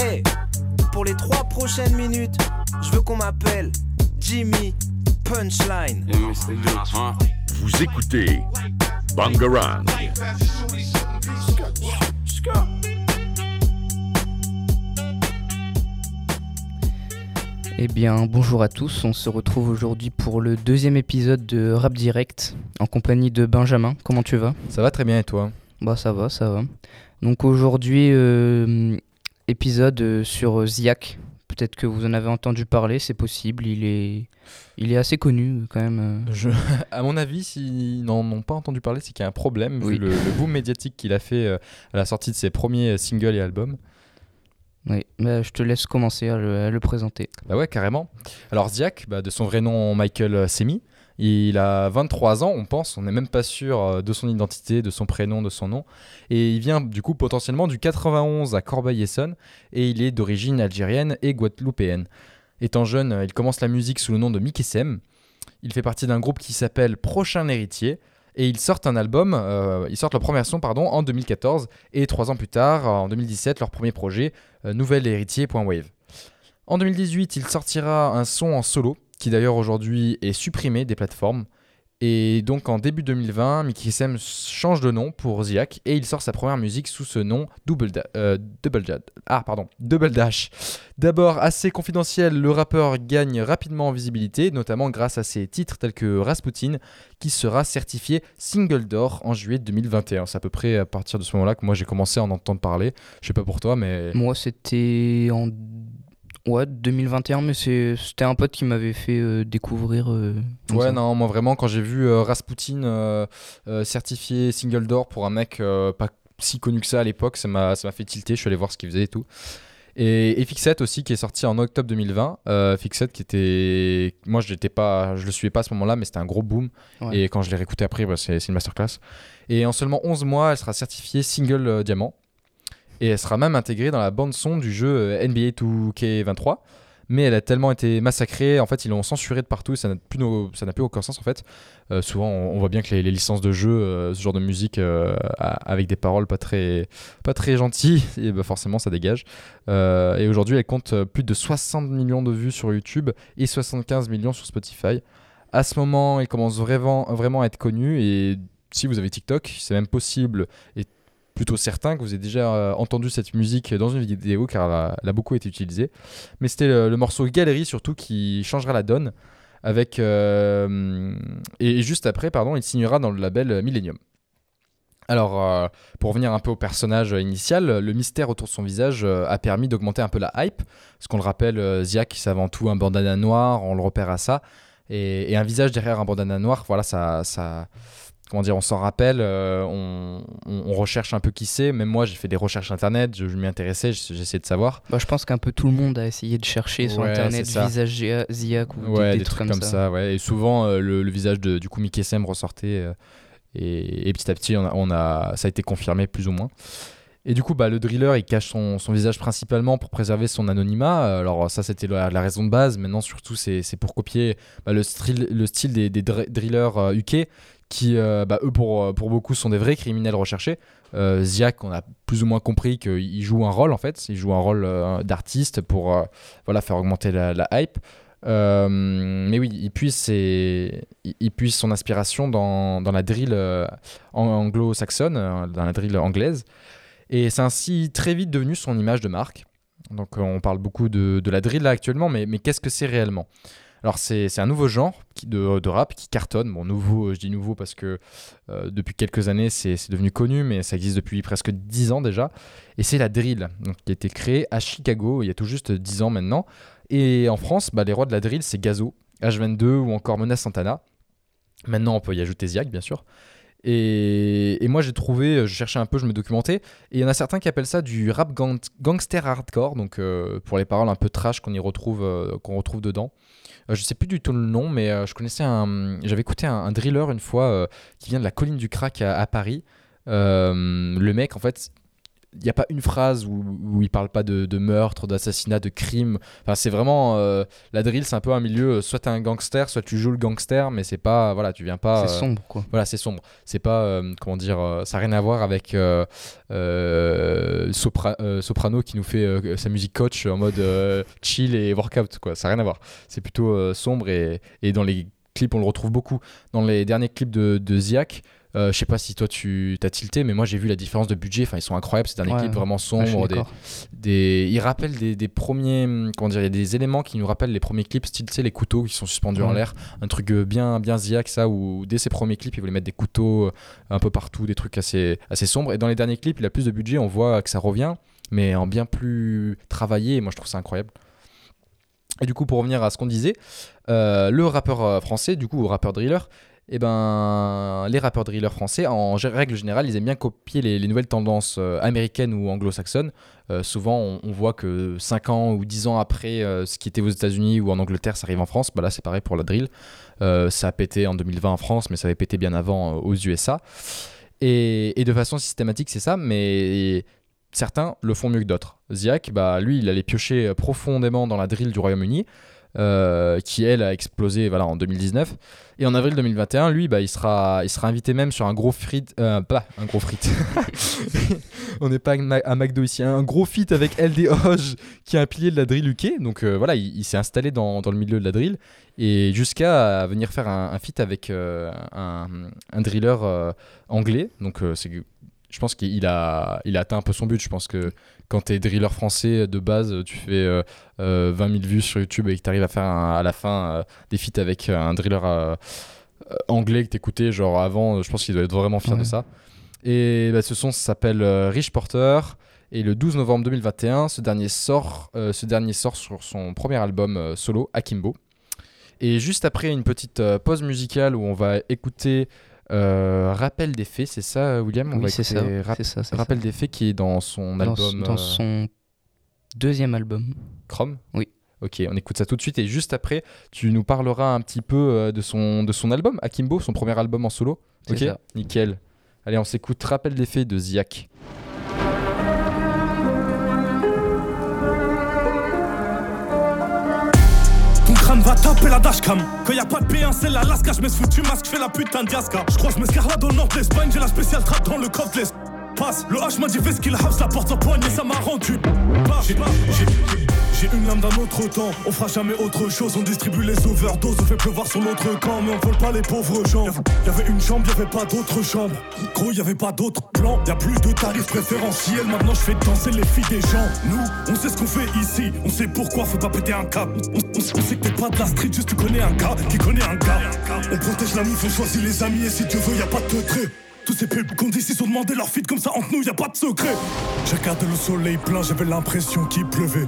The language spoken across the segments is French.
Hey, pour les trois prochaines minutes, je veux qu'on m'appelle Jimmy Punchline. Vous écoutez Bangarang. Eh bien, bonjour à tous. On se retrouve aujourd'hui pour le deuxième épisode de Rap Direct en compagnie de Benjamin. Comment tu vas? Ça va très bien et toi? Bah, ça va, ça va. Donc aujourd'hui, euh, épisode euh, sur Ziak. Peut-être que vous en avez entendu parler, c'est possible. Il est, il est assez connu quand même. euh. Je- À mon avis, s'ils n'en ont pas entendu parler, c'est qu'il y a un problème Oui. vu le, le boom médiatique qu'il a fait euh, à la sortie de ses premiers euh, singles et albums. Oui, bah, je te laisse commencer à le, à le présenter. Bah ouais, carrément. Alors Ziak, bah, de son vrai nom Michael euh, Semi, il a 23 ans, on pense, on n'est même pas sûr euh, de son identité, de son prénom, de son nom. Et il vient du coup potentiellement du 91 à Corbeil-Essonnes et il est d'origine algérienne et guadeloupéenne. Étant jeune, euh, il commence la musique sous le nom de Mickey Sem. Il fait partie d'un groupe qui s'appelle Prochain Héritier et ils sortent un album, euh, ils sortent leur première son pardon en 2014 et trois ans plus tard, en 2017, leur premier projet, euh, Nouvel Héritier.wave. En 2018, il sortira un son en solo, qui d'ailleurs aujourd'hui est supprimé des plateformes. Et donc en début 2020, Mickey Sam change de nom pour Ziak et il sort sa première musique sous ce nom Double, euh, Double, ah, pardon, Double Dash. D'abord assez confidentiel, le rappeur gagne rapidement en visibilité, notamment grâce à ses titres tels que Rasputin, qui sera certifié single d'or en juillet 2021. C'est à peu près à partir de ce moment-là que moi j'ai commencé à en entendre parler. Je sais pas pour toi, mais Moi, c'était en ouais, 2021, mais c'était un pote qui m'avait fait euh, découvrir. euh, Ouais, ça. non, moi vraiment, quand j'ai vu euh, Rasputin euh, certifié single d'or pour un mec pas si connu que ça à l'époque, ça m'a ça m'a fait tilter. Je suis allé voir ce qu'il faisait et tout. Et, et Fixette aussi, qui est sorti en octobre 2020. Euh, Fixette qui était. Moi, je, pas, je le suivais pas à ce moment-là, mais c'était un gros boom. Ouais. Et quand je l'ai réécouté après, bah, c'est une masterclass. Et en seulement 11 mois, elle sera certifiée single diamant. Et elle sera même intégrée dans la bande-son du jeu euh, NBA 2K23 mais elle a tellement été massacrée, en fait ils l'ont censurée de partout, et ça n'a plus, ça n'a plus aucun sens en fait. Euh, souvent on, voit bien que les, les licences de jeu, euh, ce genre de musique avec des paroles pas très, gentilles, bah forcément ça dégage. Et aujourd'hui elle compte plus de 60 millions de vues sur YouTube et 75 millions sur Spotify. À ce moment elle commence vraiment, vraiment à être connue, et si vous avez TikTok, c'est même possible et plutôt certain que vous avez déjà euh, entendu cette musique dans une vidéo car elle a, beaucoup été utilisée. Mais c'était le, morceau Galerie surtout qui changera la donne. Avec, euh, et juste après, pardon, il signera dans le label Millennium. Alors, euh, pour revenir un peu au personnage initial, le mystère autour de son visage a permis d'augmenter un peu la hype. Parce qu'on le rappelle, euh, Ziak, c'est avant tout un bandana noir, on le repère à ça. Et, un visage derrière un bandana noir, voilà, ça, comment dire, on s'en rappelle, euh, on, on- on recherche un peu qui c'est. Même moi, j'ai fait des recherches internet, je, je m'y intéressais, essayé de savoir. Bah, je pense qu'un peu tout le monde a essayé de chercher sur internet visage Zia- Ziak ou Ouais, des, des trucs comme, ça. ouais. Et souvent, euh, le, le visage de, du coup Mickey ressortait. euh, et, et petit à petit, on a, on a- ça a été confirmé plus ou moins. Et du coup, bah, le driller, il cache son, son visage principalement pour préserver son anonymat. Alors ça, c'était la, la raison de base. Maintenant, surtout, c'est c'est pour copier bah, le, style, le style des, des dr- drillers euh, UK, qui, euh, bah, eux, pour, euh, pour beaucoup, sont des vrais criminels recherchés. Euh, Ziak, on a plus ou moins compris qu'il joue un rôle, en fait. Il joue un rôle euh, d'artiste pour voilà, faire augmenter la, hype. Mais oui, il puise, ses- il, son inspiration dans, dans la drill ang- anglo-saxonne, dans la drill anglaise. Et c'est ainsi très vite devenu son image de marque. Donc on parle beaucoup de, de la drill là actuellement, mais, mais qu'est-ce que c'est réellement? Alors c'est un nouveau genre de, rap qui cartonne. Bon, nouveau, je dis nouveau parce que euh, depuis quelques années c'est devenu connu, mais ça existe depuis presque 10 ans déjà. Et c'est la drill, qui a été créée à Chicago il y a tout juste 10 ans maintenant. Et en France, bah, les rois de la drill, c'est Gazo, H22 ou encore Mona Santana. Maintenant, on peut y ajouter Ziak, bien sûr. Et, moi, j'ai trouvé, je cherchais un peu, je me documentais, et il y en a certains qui appellent ça du rap gang- gangster hardcore, donc euh, pour les paroles un peu trash qu'on y retrouve, euh, qu'on retrouve dedans. Euh, je sais plus du tout le nom, mais euh, je connaissais un, j'avais écouté un, un driller une fois euh, qui vient de la colline du crack à, Paris. Euh, le mec, en fait, il n'y a pas une phrase où, où il parle pas de, de meurtre, d'assassinat, de crime. Enfin, c'est vraiment euh, la drill, c'est un peu un milieu. euh, Soit t'es un gangster, soit tu joues le gangster, mais c'est pas voilà, tu viens pas. C'est euh, sombre, quoi. Voilà, c'est sombre. C'est pas euh, comment dire, ça n'a rien à voir avec Sopra- Soprano qui nous fait sa musique coach en mode chill et workout quoi. Ça n'a rien à voir. C'est plutôt sombre et, et dans les clips on le retrouve beaucoup. Dans les derniers clips de, de Ziak, euh, je sais pas si toi tu t'as tilté, mais moi j'ai vu la différence de budget. Enfin, ils sont incroyables ces derniers Ouais, clips, vraiment Ouais, sombres. des, des, ils rappellent des, des premiers, hum, comment dire, il y a des éléments qui nous rappellent les premiers clips, style, tu sais, les couteaux qui sont suspendus en l'air, un truc euh, bien, bien ziac, ça, où dès ses premiers clips, il voulait mettre des couteaux euh, un peu partout, des trucs assez, assez sombres. Et dans les derniers clips, il a plus de budget, on voit que ça revient, mais en bien plus travaillé, et moi je trouve ça incroyable. Et du coup, pour revenir à ce qu'on disait, euh, le rappeur français, du coup, rappeur driller, eh ben, les rappeurs drillers français, en règle générale, ils aiment bien copier les, les nouvelles tendances euh, américaines ou anglo-saxonnes. Euh, souvent, on, voit que 5 ans ou 10 ans après euh, ce qui était aux États-Unis ou en Angleterre, ça arrive en France. Bah là, c'est pareil pour la drill. Ça a pété en 2020 en France, mais ça avait pété bien avant aux USA. Et, et de façon systématique, c'est ça, mais certains le font mieux que d'autres. Ziak, bah, lui, il allait piocher profondément dans la drill du Royaume-Uni. Euh, qui elle a explosé voilà, en 2019 et en avril 2021 lui bah, il, sera, il sera invité même sur un gros frites euh, pas un gros frites. On n'est pas à McDo ici un gros feat avec LD qui est un pilier de la drill UK donc euh, voilà il, s'est installé dans, dans le milieu de la drill. Et jusqu'à venir faire un, un feat avec un, un driller anglais. Donc c'est je pense qu'il a, il a atteint un peu son but. Je pense que quand tu es driller français de base, tu fais euh, euh, 20 000 vues sur YouTube et que tu arrives à faire un- à la fin euh, des feats avec euh, un driller euh, euh, anglais que t'écoutais genre avant, je pense qu'il doit être vraiment fier de ça. Et bah, ce son s'appelle euh, Rich Porter. Et le 12 novembre 2021, ce dernier sort, euh, ce dernier sort sur son premier album euh, solo, Akimbo. Et juste après une petite euh, pause musicale où on va écouter euh, Rappel des faits, c'est ça, William? On Oui, c'est ça. Rap- Rappel ça. des faits qui est dans son Dans, album dans euh, son deuxième album. Chrome? Oui. Ok, on écoute ça tout de suite et juste après, tu nous parleras un petit peu euh, de son, de son album, Akimbo, son premier album en solo. Ok, ça. nickel. Allez, on s'écoute Rappel des faits de Ziak. Va taper la dashcam Quand y a pas de P1 c'est l'Alaska. Je mets ce foutu masque, je fais la putain de diasca Je croise mes scarlades au nord de l'Espagne. J'ai la spéciale trappe dans le coffre Passe, le H m'a dit fais ce qu'il house La porte en poignée ça m'a rendu j'ai- j'ai- J'ai une lame d'un autre temps. On fera jamais autre chose On distribue les overdoses On fait pleuvoir sur l'autre camp Mais on vole pas les pauvres gens. Y'avait une chambre, y'avait pas d'autre chambre Gros y'avait pas d'autre plan Y'a plus de tarifs préférentiels. Maintenant je fais danser les filles des gens. Nous, on sait ce qu'on fait ici. On sait pourquoi, faut pas péter un câble. On, on- on sait que t'es pas de la street Juste tu connais un gars qui connaît un gars. On protège la mif, on choisit les amis Et si Dieu veut, y a pas de trait tous ces pubs qu'on dit s'ils ont demandé leur feed comme ça entre nous, y a pas de secret. J'ai regardé le soleil plein, j'avais l'impression qu'il pleuvait.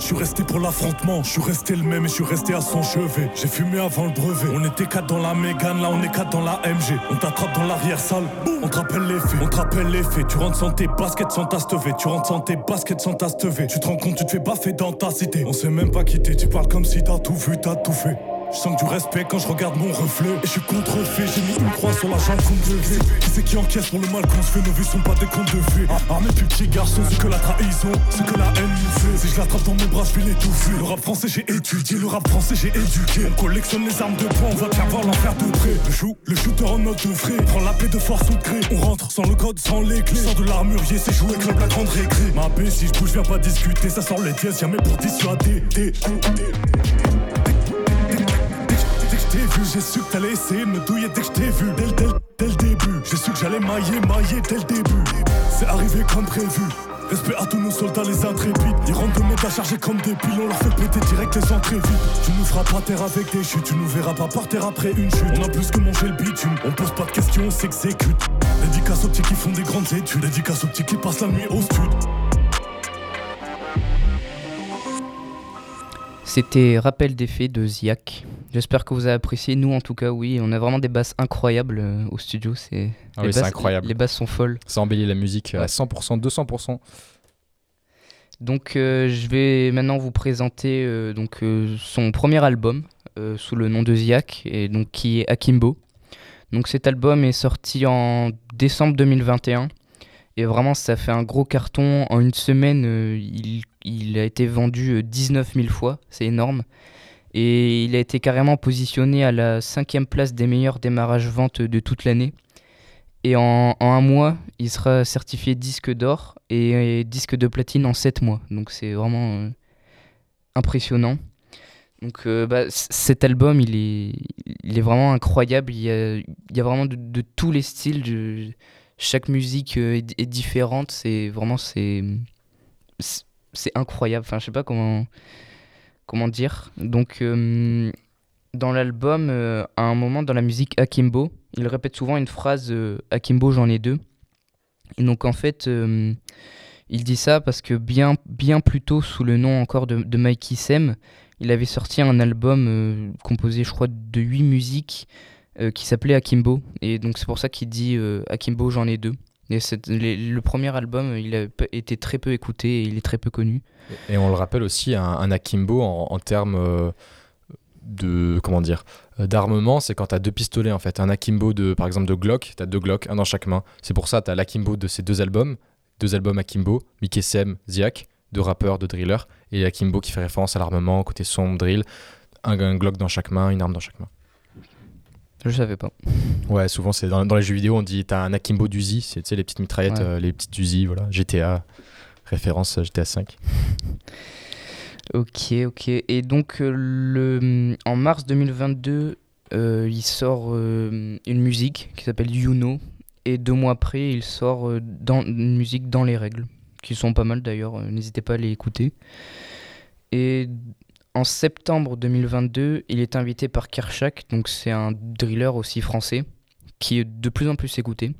Je suis resté pour l'affrontement, je suis resté le même et je suis resté à son chevet. J'ai fumé avant le brevet. On était quatre dans la Mégane, là on est quatre dans la MG. On t'attrape dans l'arrière salle, on te rappelle les faits. On te rappelle les faits. Tu rentres sans tes baskets sans ta. Tu rentres sans tes baskets sans ta. Tu te rends compte, tu te fais baffer dans ta cité. On s'est même pas quitté, tu parles comme si t'as tout vu, t'as tout fait. Je sens du respect quand je regarde mon reflet Et je suis contrefait, j'ai mis une croix sur la jambe qu'on devait Qui c'est qui encaisse pour le mal qu'on se fait Nos vies sont pas des contes de fées Ah, ah, mes plus petits garçons, c'est que la trahison C'est que la haine nous fait Si je l'attrape dans mes bras, je vais l'étouffer Le rap français j'ai étudié, le rap français j'ai éduqué On collectionne les armes de poing, on va te faire voir l'enfer de près Le chou, le shooter en note de frais Prends la paix de force ou de gré On rentre sans le code, sans les clés Sors de l'armurier, c'est jouer club la grande récré Ma paix, si je bouge, viens pas discuter Ça sort les dièses, y'a mes pour dissuader Dès que je t'ai vu, j'ai su que t'allais essayer de me douiller dès que je t'ai vu. Dès, dès, dès le début, j'ai su que j'allais mailler, mailler dès le début. C'est arrivé comme prévu. Respect à tous nos soldats, les intrépides. Ils rentrent de mode à charger comme des piles. On leur fait péter direct les entrées. Tu nous feras pas terre avec des chutes. Tu nous verras pas par terre après une chute. On a plus que manger le bitume. On pose pas de questions, on s'exécute. Dédicace aux petits qui font des grandes études. Dédicace aux petits qui passent la nuit au stud. C'était Rappel des faits de Ziak. J'espère que vous avez apprécié. Nous, en tout cas, oui. On a vraiment des basses incroyables euh, au studio. C'est Ah oui, incroyable. Les basses sont folles. Ça embellit la musique à Ouais. 100%, 200%. Donc, euh, je vais maintenant vous présenter euh, donc son premier album sous le nom de Ziak et donc qui est Akimbo. Donc, cet album est sorti en décembre 2021 Et vraiment, ça fait un gros carton. En une semaine, il, il a été vendu euh, 19 000 fois. C'est énorme. Et il a été carrément positionné à la cinquième place des meilleurs démarrages ventes de toute l'année. Et en, un mois, il sera certifié disque d'or et, disque de platine en 7 mois. Donc c'est vraiment euh, impressionnant. Donc euh, bah, cet album, il est, il est vraiment incroyable. Il y a, il y a vraiment de, tous les styles. chaque musique euh, est, est différente. C'est vraiment c'est- c'est incroyable. Enfin, je sais pas comment comment dire. Donc euh, dans l'album, euh, à un moment dans la musique Akimbo, il répète souvent une phrase euh, Akimbo, j'en ai deux. Et donc en fait, il dit ça parce que bien bien plus tôt, sous le nom encore de, de Mikey Sem, il avait sorti un album composé, je crois, de huit musiques qui s'appelait Akimbo. Et donc c'est pour ça qu'il dit Akimbo, j'en ai deux. Et le premier album, il a été très peu écouté et il est très peu connu. Et on le rappelle aussi, un, un akimbo en, en termes euh, de comment dire euh, d'armement, c'est quand tu as deux pistolets en fait. Un akimbo de par exemple de Glock, tu as deux Glock, un dans chaque main. C'est pour ça tu as l'akimbo de ces deux albums, deux albums akimbo, Mickey Sem, Ziak, deux rappeurs, deux drillers, et akimbo qui fait référence à l'armement, côté sombre, drill, un, un Glock dans chaque main, une arme dans chaque main. Je savais pas. Ouais, souvent c'est dans, dans les jeux vidéo on dit t'as un akimbo d'Uzi, c'est tu sais les petites mitraillettes, Ouais. euh, les petites Uzi, voilà, GTA, référence à GTA 5. Ok, ok. Et donc, euh, le, en mars 2022, euh, il sort euh, une musique qui s'appelle You Know. Et deux mois après, il sort euh, dans, une musique dans les règles, qui sont pas mal d'ailleurs. euh, N'hésitez pas à les écouter. Et en septembre 2022, il est invité par Kershak, donc c'est un driller aussi français, qui est de plus en plus écouté.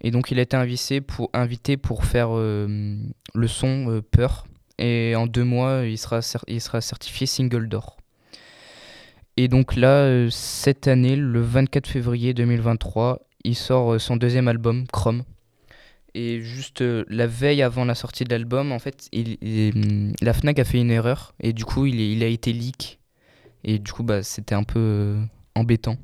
Et donc, il a été invité pour, faire euh, le son euh, Peur. Et en deux mois, il sera, certifié single d'or. Et donc là, euh, cette année, le 24 février 2023, il sort son deuxième album, Chrome. Et juste euh, la veille avant la sortie de l'album, en fait, hum, la FNAC a fait une erreur. Et du coup, il, a été leak. Et du coup, bah, c'était un peu euh, embêtant.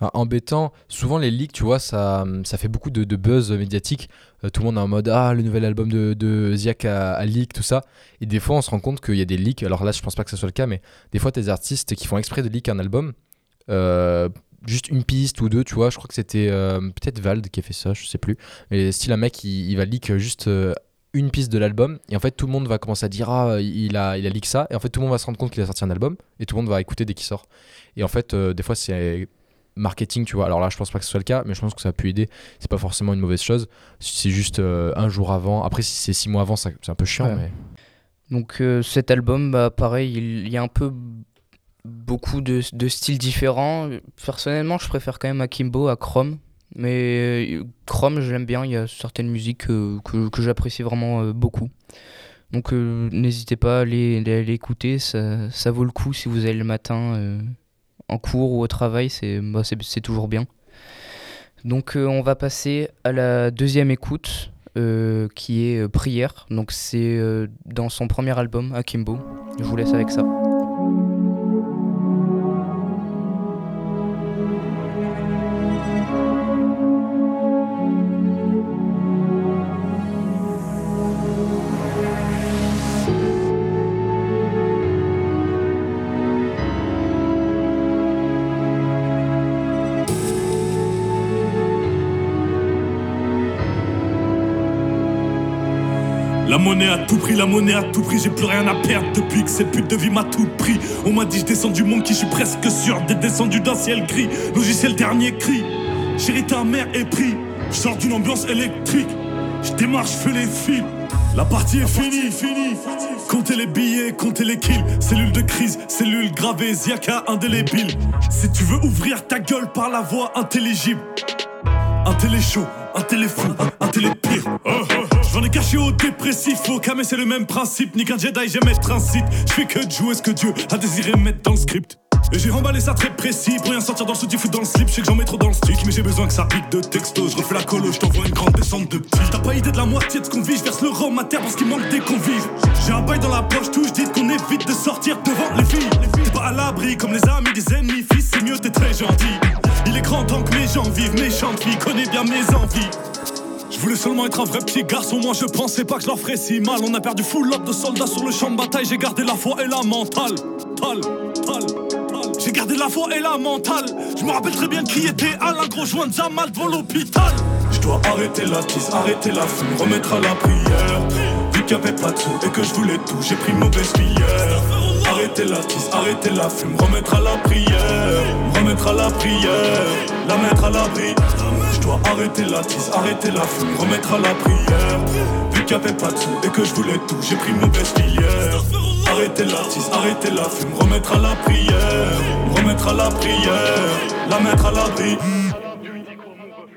Bah, embêtant, souvent les leaks, tu vois, ça, ça fait beaucoup de, buzz médiatique. Euh, tout le monde est en mode Ah, le nouvel album de, de Ziak a, leak, tout ça. Et des fois, on se rend compte qu'il y a des leaks. Alors là, je pense pas que ce soit le cas, mais des fois, des artistes qui font exprès de leak un album, juste une piste ou deux, tu vois. Je crois que c'était euh, peut-être Vald qui a fait ça, je sais plus. Mais style, un mec, il, il va leak juste. euh, une piste de l'album et en fait tout le monde va commencer à dire ah il a il a leak ça et en fait tout le monde va se rendre compte qu'il a sorti un album et tout le monde va écouter dès qu'il sort et en fait euh, des fois c'est marketing, tu vois. Alors là, je pense pas que ce soit le cas, mais je pense que ça a pu aider. C'est pas forcément une mauvaise chose. C'est juste euh, un jour avant. Après, si c'est six mois avant, c'est un peu chiant, Ouais. mais Donc euh, cet album, bah, pareil, il, il y a un peu beaucoup de, styles différents. Personnellement, je préfère quand même Akimbo à Chrome. Mais euh, Chrome, je l'aime bien. Il y a certaines musiques euh, que, j'apprécie vraiment euh, beaucoup. Donc n'hésitez pas à aller, aller- aller écouter. Ça, vaut le coup si vous allez le matin en cours ou au travail. C'est bah, toujours bien. Donc on va passer à la deuxième écoute qui est Prière. Donc c'est dans son premier album, Akimbo. Je vous laisse avec ça. La monnaie à tout prix, la monnaie à tout prix, j'ai plus rien à perdre depuis que cette pute de vie m'a tout pris. On m'a dit je descends du monde qui je suis presque sûr d'être descendu d'un ciel gris. Logiciel dernier cri, chérie ta mère est pris. Je d'une ambiance électrique, je démarre, je fais les fils. La partie est finie, finie. Comptez les billets, comptez les kills. Cellule de crise, cellule gravée, Ziaka indélébile. Si tu veux ouvrir ta gueule par la voix intelligible. Un télé chaud, un télé un télé pire. J'en ai caché au dépressif, au camé c'est le même principe. Ni qu'un Jedi, j'aime être un. Je fais que de jouer ce que Dieu a désiré mettre dans le script. Et j'ai remballé ça très précis pour rien sortir dans le soutif ou dans le slip. Je sais que j'en mets trop dans le stick, mais j'ai besoin que ça pique de texto. Je la colo, je t'envoie une grande descente de petits. T'as pas idée de la moitié de ce qu'on vit, je verse le rhum à terre parce qu'il manque des convives. J'ai un bail dans la poche, tout je dis qu'on évite de sortir devant les filles. T'es pas à l'abri comme les amis des ennemis, fils, c'est mieux, t'es très gentil. Il est grand temps que mes gens vivent, méchante fille, connais bien mes envies. Je voulais seulement être un vrai petit garçon, moi je pensais pas que je leur ferais si mal. On a perdu full lot de soldats sur le champ de bataille, j'ai gardé la foi et la mentale. Tal, tal. J'ai gardé la foi et la mentale. Je me rappelle très bien qui était Alain Gros joint Zamal devant l'hôpital. Je dois arrêter la tisse, arrêter la fume, remettre à la prière. Vu qu'il y avait pas de sous et que je voulais tout, j'ai pris mauvaise cuillère. Arrêter la tisse, arrêter la fume, remettre à la prière. Remettre à la prière, la mettre à l'abri. Je dois arrêter la tisse, arrêter la fume, remettre à la prière. Vu qu'il y avait pas de sous et que je voulais tout, j'ai pris mauvaise cuillère. Arrêter la tisse, arrêter la fume, remettre à la prière. Remettre à la prière, la mettre à l'abri.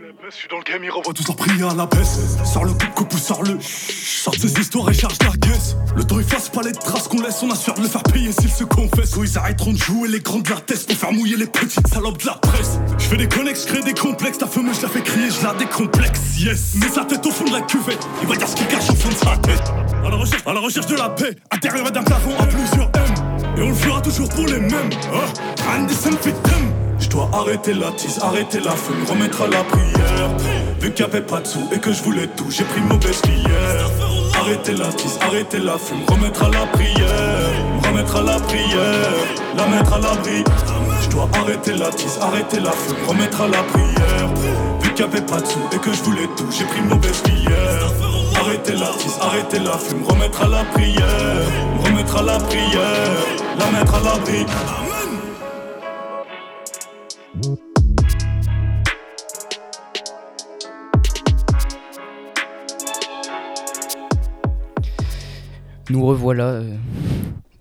Je suis dans le game, ils revoient tous leurs prières à la baisse. Sors le coupe, coupe ou sors le. Sors ces histoires et charge la caisse. Le temps efface pas les traces qu'on laisse, on assure de le faire payer s'ils se confessent. Ou ils arrêteront de jouer les grands de la tête pour faire mouiller les petites salopes de la presse. Je fais des connexes, crée des complexes. Ta femme, je la fais crier, je la décomplexe. Yes, mets sa tête au fond de la cuvette. Il va dire ce qu'il cache au fond de sa tête. À la recherche, à la recherche de la paix, intérieur d'un plafond à plusieurs M. Et on le fera toujours pour les mêmes. Them. Je dois arrêter la tisse, arrêter la fume, remettre à la prière. Vu qu'il y avait pas de sous et que je voulais tout, j'ai pris mauvaise cuillère. Arrêter la tisse, arrêter la fume, remettre à la prière. Remettre à la prière, la mettre à l'abri. Je dois arrêter la tisse, arrêter la fume, remettre à la prière. Vu qu'il y avait pas de sous et que je voulais tout, j'ai pris mauvaise cuillère. Arrêter la tisse, arrêter la fume, remettre à la prière. Remettre à la prière, la mettre à l'abri. Nous revoilà euh,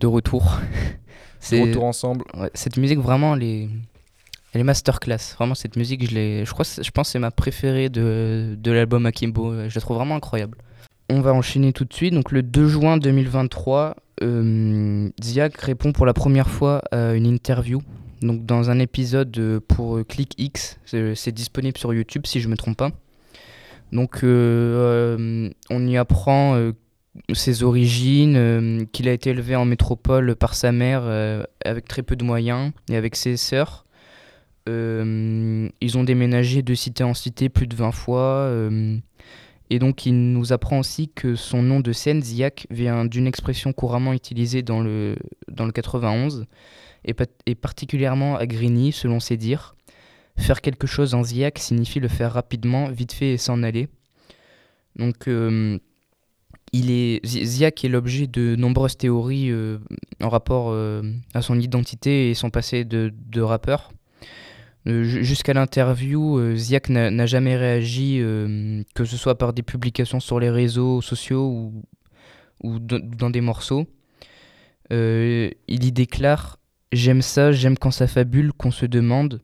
de retour. C'est Retour ensemble. ouais, cette musique vraiment elle est, elle est masterclass. Vraiment cette musique je l'ai, je crois, pense c'est ma préférée de, de l'album Akimbo. Je la trouve vraiment incroyable. On va enchaîner tout de suite. Donc le 2 juin 2023, euh, Ziak répond pour la première fois à une interview. Donc dans un épisode euh, pour euh, ClickX, c'est c'est disponible sur YouTube si je me trompe pas. Donc euh, on y apprend ses origines, qu'il a été élevé en métropole par sa mère avec très peu de moyens et avec ses sœurs. Ils ont déménagé de cité en cité plus de 20 fois. Et donc il nous apprend aussi que son nom de scène, Ziak, vient d'une expression couramment utilisée dans le, dans le 91 et, pa- et particulièrement à Grigny selon ses dires. Faire quelque chose en Ziak signifie le faire rapidement, vite fait et s'en aller. Donc euh, il est Zi- Ziak est l'objet de nombreuses théories euh, en rapport euh, à son identité et son passé de, de rappeur. Euh, ju- Jusqu'à l'interview, euh, Ziak n'a jamais réagi, euh, que ce soit par des publications sur les réseaux sociaux ou, dans des morceaux. Il y déclare J'aime ça, j'aime quand ça fabule, qu'on se demande.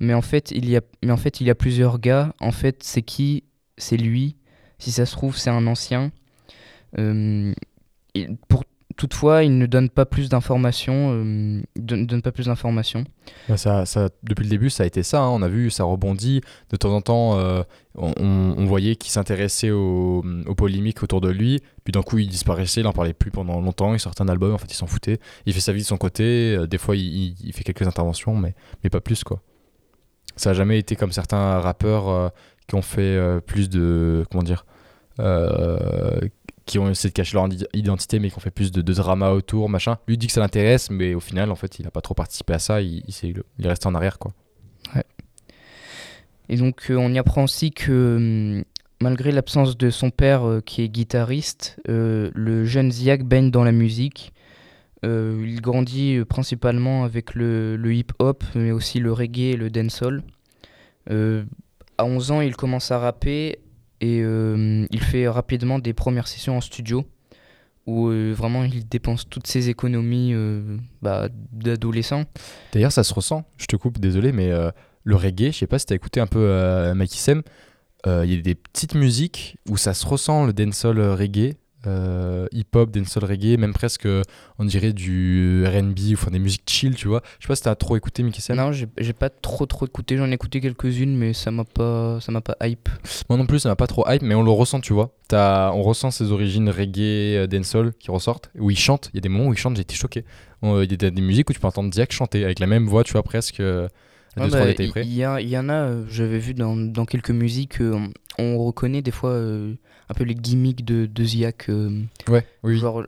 Mais en fait, il y a, mais en fait, il y a plusieurs gars. En fait, c'est qui? C'est lui. Si ça se trouve, c'est un ancien. Pour, toutefois, il ne donne pas plus d'informations. euh, pas plus d'informations. Bah, ça, depuis le début, ça a été ça. hein. On a vu, ça rebondit. De temps en temps, euh, on, voyait qu'il s'intéressait aux, polémiques autour de lui. Puis d'un coup, il disparaissait, il n'en parlait plus pendant longtemps. Il sortait un album, en fait, il s'en foutait. Il fait sa vie de son côté. euh, des fois, il, fait quelques interventions, mais, mais pas plus, quoi. Ça n'a jamais été comme certains rappeurs qui ont fait plus de. Comment dire qui ont essayé de cacher leur identité mais qui ont fait plus de, de drama autour machin. Lui dit que ça l'intéresse mais au final en fait il a pas trop participé à ça. Il, il, il est resté en arrière quoi. Et donc, euh, on y apprend aussi que hum, malgré l'absence de son père euh, qui est guitariste, euh, le jeune Ziak baigne dans la musique. Il grandit principalement avec le, le hip-hop, mais aussi le reggae et le dancehall. À 11 ans, il commence à rapper et euh, il fait rapidement des premières sessions en studio où euh, vraiment il dépense toutes ses économies euh, bah, d'adolescent. d'ailleurs ça se ressent je te coupe désolé mais le reggae je sais pas si t'as écouté un peu Makisem il y a des petites musiques où ça se ressent le dancehall reggae euh, hip-hop, dancehall reggae, même presque euh, on dirait du R&B ou enfin des musiques chill, tu vois. Je sais pas si t'as trop écouté Mickey Sam. Non, j'ai pas trop trop écouté, j'en ai écouté quelques-unes, mais ça m'a pas, ça m'a pas hype. Moi non plus, ça m'a pas trop hype, mais on le ressent, tu vois. On ressent ses origines reggae, euh, dancehall qui ressortent, où il chante. Il y a des moments où il chante, j'ai été choqué. Il y a des, des musiques où tu peux entendre Diak chanter avec la même voix, tu vois, presque. Bah, il y, en a, euh, j'avais vu dans, dans quelques musiques, euh, on, on reconnaît des fois euh, un peu les gimmicks de, de Ziak. Ouais, oui. Genre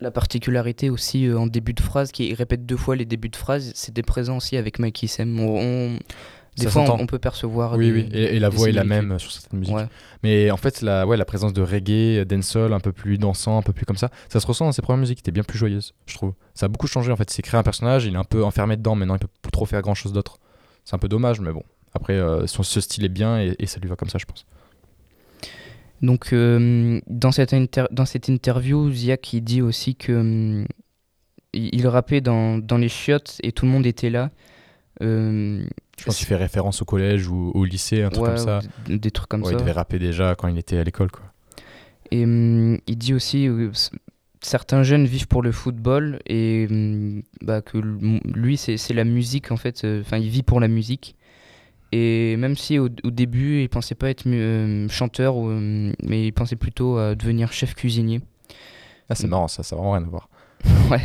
la particularité aussi euh, en début de phrase, qui répète deux fois les débuts de phrase, c'était présent aussi avec Mikey Sam. On, on- des Ça fois, on, peut percevoir. Oui, des- oui. Et, et la voix est la même sur certaines musiques. Ouais. Mais en fait, la, ouais, la présence de reggae, dancehall, un peu plus dansant, un peu plus comme ça, ça se ressent dans ses premières musiques, qui étaient bien plus joyeuses, je trouve. Ça a beaucoup changé en fait. Il s'est créé un personnage, il est un peu enfermé dedans, maintenant il peut plus trop faire grand chose d'autre. C'est un peu dommage, mais bon. Après, euh, son, ce style est bien et, et ça lui va comme ça, je pense. Donc, euh, dans, cette dans cette interview, Ziak il dit aussi que hum, il, rappait dans, dans les chiottes et tout le monde était là. Euh, Je pense qu'il fait référence au collège ou au lycée, un truc ouais, comme ça. Des trucs comme Ouais, ça. il devait rapper déjà quand il était à l'école, quoi. Et il dit aussi euh, certains jeunes vivent pour le football et hum, bah, que lui c'est la musique en fait. euh, Enfin, il vit pour la musique. Et même si au, au début il pensait pas être euh, chanteur, ou, hum, mais il pensait plutôt à devenir chef cuisinier. Ah, c'est Mm. marrant, ça, ça a vraiment rien à voir. Ouais,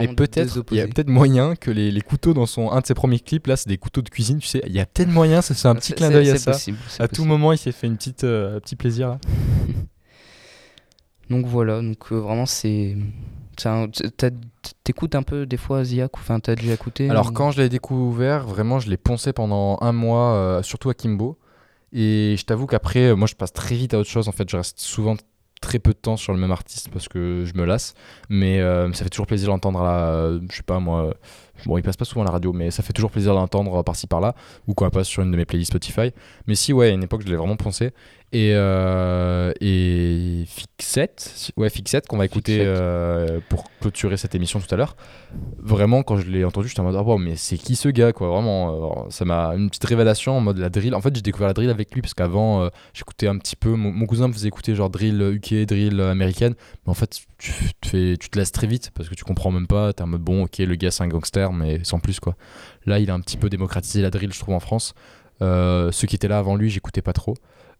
Et peut-être, il y a peut-être moyen que les, les couteaux dans son un de ses premiers clips, là, c'est des couteaux de cuisine, tu sais. Il y a peut-être moyen, ça c'est un petit clin d'œil à ça. possible, À tout moment, il s'est fait une petite, euh, un petit plaisir là. Donc voilà, donc euh, vraiment c'est. T'écoutes un peu des fois Ziak, enfin t'as déjà écouté Alors ou- quand je l'ai découvert, vraiment je l'ai poncé pendant un mois, euh, surtout à Kimbo. Et je t'avoue qu'après, euh, moi je passe très vite à autre chose. En fait, je reste souvent très peu de temps sur le même artiste parce que je me lasse. Mais euh, ça fait toujours plaisir d'entendre là, euh, je sais pas moi. Bon, il passe pas souvent à la radio, mais ça fait toujours plaisir d'entendre par-ci par-là, ou quand il passe sur une de mes playlists Spotify. Mais si, ouais, à une époque, je l'ai vraiment poncé. Et, euh, et Fixette, ouais, Fixette, qu'on va écouter euh, pour clôturer cette émission tout à l'heure. Vraiment, quand je l'ai entendu, j'étais en mode, ah wow, mais c'est qui ce gars, quoi, vraiment. euh, ça m'a une petite révélation en mode la drill. En fait, j'ai découvert la drill avec lui, parce qu'avant, j'écoutais un petit peu, mon, mon cousin me faisait écouter genre drill UK, drill américaine. Mais en fait, tu te, fais, tu te laisses très vite, parce que tu comprends même pas. T'es en mode, bon, ok, le gars, c'est un gangster, mais sans plus, quoi. Là, il a un petit peu démocratisé la drill, je trouve, en France. Ceux qui étaient là avant lui, j'écoutais pas trop.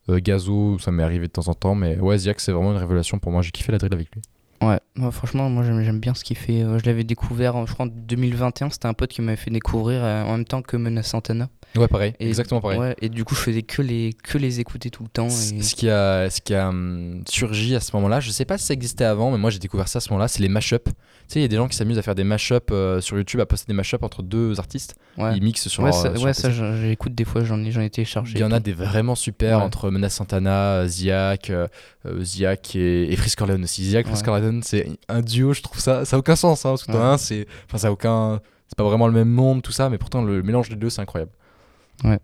Euh, Gazo, ça m'est arrivé de temps en temps, mais ouais, Ziak, c'est vraiment une révélation pour moi. J'ai kiffé la drill avec lui. Ouais, franchement, moi j'aime bien ce qu'il fait. Euh, Je l'avais découvert, je crois, en 2021. C'était un pote qui m'avait fait découvrir euh, en même temps que Menace Santana. Ouais, pareil, Et- exactement pareil. Ouais, et du coup, je faisais que les, que les écouter tout le temps. Et... Ce qui a, ce qui a hum, surgi à ce moment-là, je sais pas si ça existait avant, mais moi j'ai découvert ça à ce moment-là, c'est les mashups. Tu sais, il y a des gens qui s'amusent à faire des mashups euh, sur YouTube, à poster des mashups entre deux artistes. Ouais, Ils mixent sur ouais, leur- ça, sur ouais, ça j'écoute des fois, j'en ai, j'en ai téléchargé. Il y en a des vraiment super entre Menace Santana, Ziak, euh, euh, Ziak et, et Frisk Orleans aussi. Ziak, Frisk c'est un duo, je trouve ça, ça a aucun sens, hein, parce que un, c'est, enfin ça a aucun, c'est pas vraiment le même monde, tout ça, mais pourtant le mélange des deux, c'est incroyable. Ouais,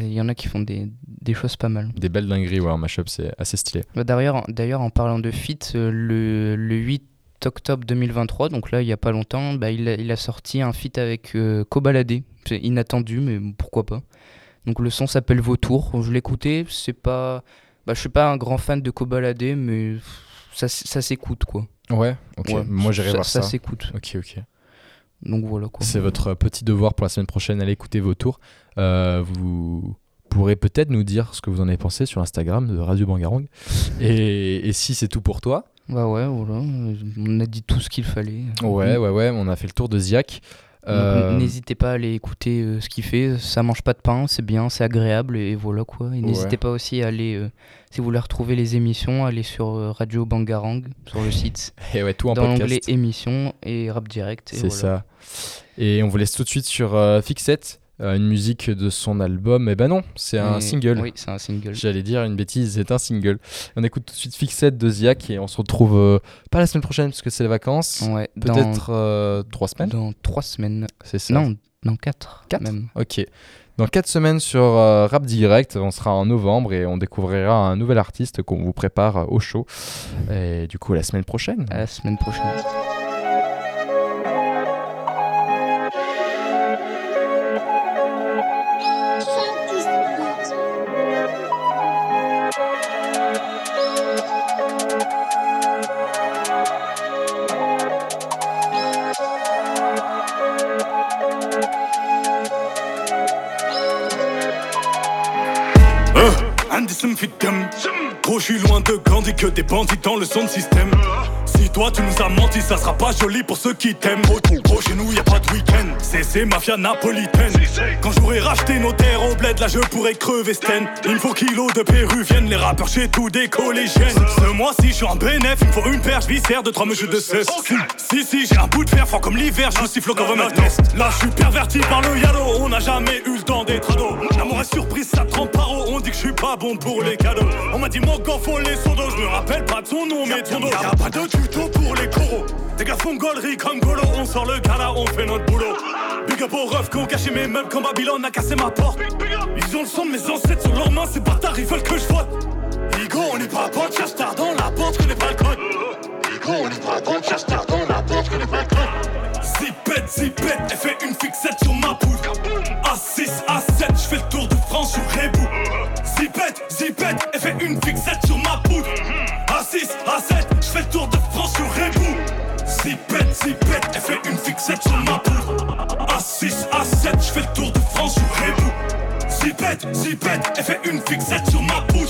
il y en a qui font des, des choses pas mal. Des belles dingueries, ouais, en mashup, c'est assez stylé. Bah, D'ailleurs, d'ailleurs, en parlant de feat, euh, le, le 8 octobre 2023, donc là, il y a pas longtemps, bah, il, a, il a sorti un feat avec euh, Kobalade. C'est inattendu, mais pourquoi pas. Donc le son s'appelle Vautour. Je écouté, c'est pas. Bah, je suis pas un grand fan de Kobalade, mais ça, ça s'écoute quoi. Ouais, ok. Ouais, Moi j'irai voir ça. Ça s'écoute. Ok, ok. Donc voilà quoi. C'est votre petit devoir pour la semaine prochaine. Allez écouter vos tours. Euh, vous pourrez peut-être nous dire ce que vous en avez pensé sur Instagram de Radio Bangarang. Et, et si c'est tout pour toi, Bah ouais, voilà. On a dit tout ce qu'il fallait. ouais, ouais, ouais, on a fait le tour de Ziak. Euh, N'hésitez pas à aller écouter euh, ce qu'il fait. Ça mange pas de pain, c'est bien, c'est agréable et voilà quoi. Et n'hésitez Ouais. pas aussi à aller, euh, si vous voulez retrouver les émissions, aller sur Radio Bangarang sur le site, et ouais, tout en dans l'onglet podcast. émissions et rap direct. C'est voilà. ça. Et on vous laisse tout de suite sur Fixette, euh, une musique de son album. Eh ben non, c'est un Et- single. Oui, c'est un single. J'allais dire une bêtise, c'est un single. On écoute tout de suite Fixette de Ziak et on se retrouve euh, pas la semaine prochaine parce que c'est les vacances. Ouais, Peut-être euh, trois semaines. dans trois semaines. C'est ça. Non, dans quatre. Quatre même. Ok. Dans 4 semaines sur euh, Rap Direct, on sera en novembre et on découvrira un nouvel artiste qu'on vous prépare euh, au show. Et du coup, la semaine prochaine. À la semaine prochaine. Trop je suis loin de Gandhi que des bandits dans le son de système. Si toi tu nous as menti, ça sera pas joli pour ceux qui t'aiment. Gros, chez nous y a pas de week-end. C'est c'est mafia napolitaine. Quand j'aurai racheté nos terres au bled, là je pourrais crever Sten. Il me faut kilos de péruviennes, les rappeurs chez tout des collégiennes. Ce mois-ci, je suis en bénéf, il me faut une perche viscère de trois mesures de cesse. Si, si, j'ai un bout de fer froid comme l'hiver, je me siffle comme un test. Là, je suis perverti par le yalo, on n'a jamais eu le temps d'être ado. L'amour est surprise, ça trempe par haut, on dit que je suis pas bon pour les cadeaux. On m'a dit mon faut les sodos, je me rappelle pas de son nom, mais ton dos. Y'a pas de tuto pour les coraux. Des gars font gollerie comme Golo, on sort le gala, on fait notre boulot. Big up aux refs qui ont caché mes meubles quand Babylone a cassé ma porte. Ils ont le sang de mes ancêtres sur leurs mains, c'est bâtards, ils veulent que je vote. Higo, on n'est pas potes, cherche tard dans la porte, je connais pas le code. Higo, on n'est pas potes, cherche tard dans la porte, je connais pas le code. Zipette, zipette, elle fait une fixette sur ma poule. A6, A7, je fais le tour de France sur Rebou. Zipette, zipette, elle fait une fixette sur ma poule. A6, A7, je fais le tour de France sur Rebou. Zipette, zipette, elle fait une fixette sur ma poule. A6, A7, je fais le tour de France sur Rebou. Zipette, zipette, elle fait une fixette sur ma poule.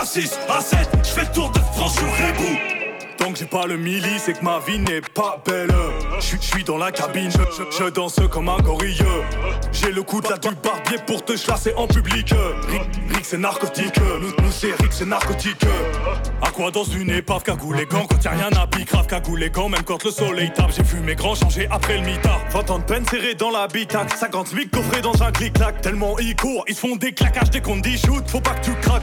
A6, A7, je fais le tour de France sur Rebou. Tant que j'ai pas le milli, c'est que ma vie n'est pas belle. Je suis dans la cabine, je, danse comme un gorille. J'ai le coup de la du barbier pour te chasser en public. Rick, Rick, c'est narcotique, nous, nous c'est Rick c'est narcotique. À quoi dans une épave cagoulé quand quand y'a rien à pique, grave cagoulé quand même quand le soleil tape. J'ai vu mes grands changer après le mitard. 20 ans de peine serré dans l'habitacle, 50 000 coffrés dans un clic-clac. Tellement ils courent, ils se font des claquages dès qu'on dit shoot, faut pas que tu craques.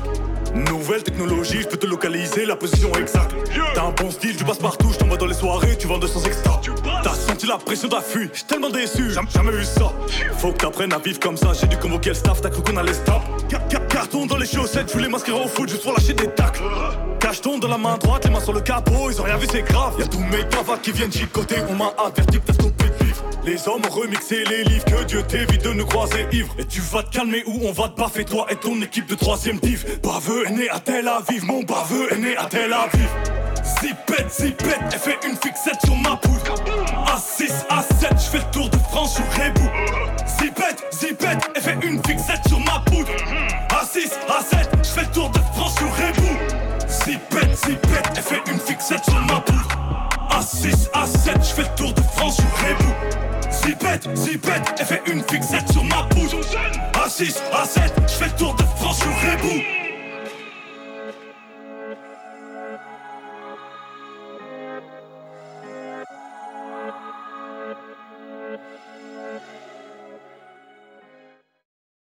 Nouvelle technologie, je peux te localiser la position exacte. T'as un bon style, tu passes partout, je t'envoie dans les soirées, tu vends 200 extra. T'as senti la pression, fui, j'suis tellement déçu, jamais, jamais vu ça. Faut que t'apprennes à vivre comme ça, j'ai dû convoquer le staff, t'as cru qu'on allait stop. Ca- ca- Carton dans les chaussettes, je voulais m'inscrire au foot juste pour lâcher des tacles. Cacheton dans la main droite, les mains sur le capot, ils ont rien vu, c'est grave. Y'a tous mes cavates qui viennent chicoter, on m'a averti que t'as stoppé de vivre. Les hommes ont remixé les livres, que Dieu t'évite de nous croiser ivre. Et tu vas te calmer ou on va te baffer, toi et ton équipe de troisième div. Baveux est né à Tel Aviv, mon baveux est né à Tel Aviv. Zipette, zipette, elle fait une fixette sur ma poule. A6, A7, je fais le tour de France sur Rebou. Zipette, zipette, elle fait une fixette sur ma poule. A6, A7, je fais le tour de France sur Rebou. Zipette, zipette, elle fait une fixette sur ma poule. A6, A7, je fais le tour de France sur Rebou. Zipette, zipette, elle fait une fixette sur ma poule. A6, A7, je fais le tour de France sur Rebou.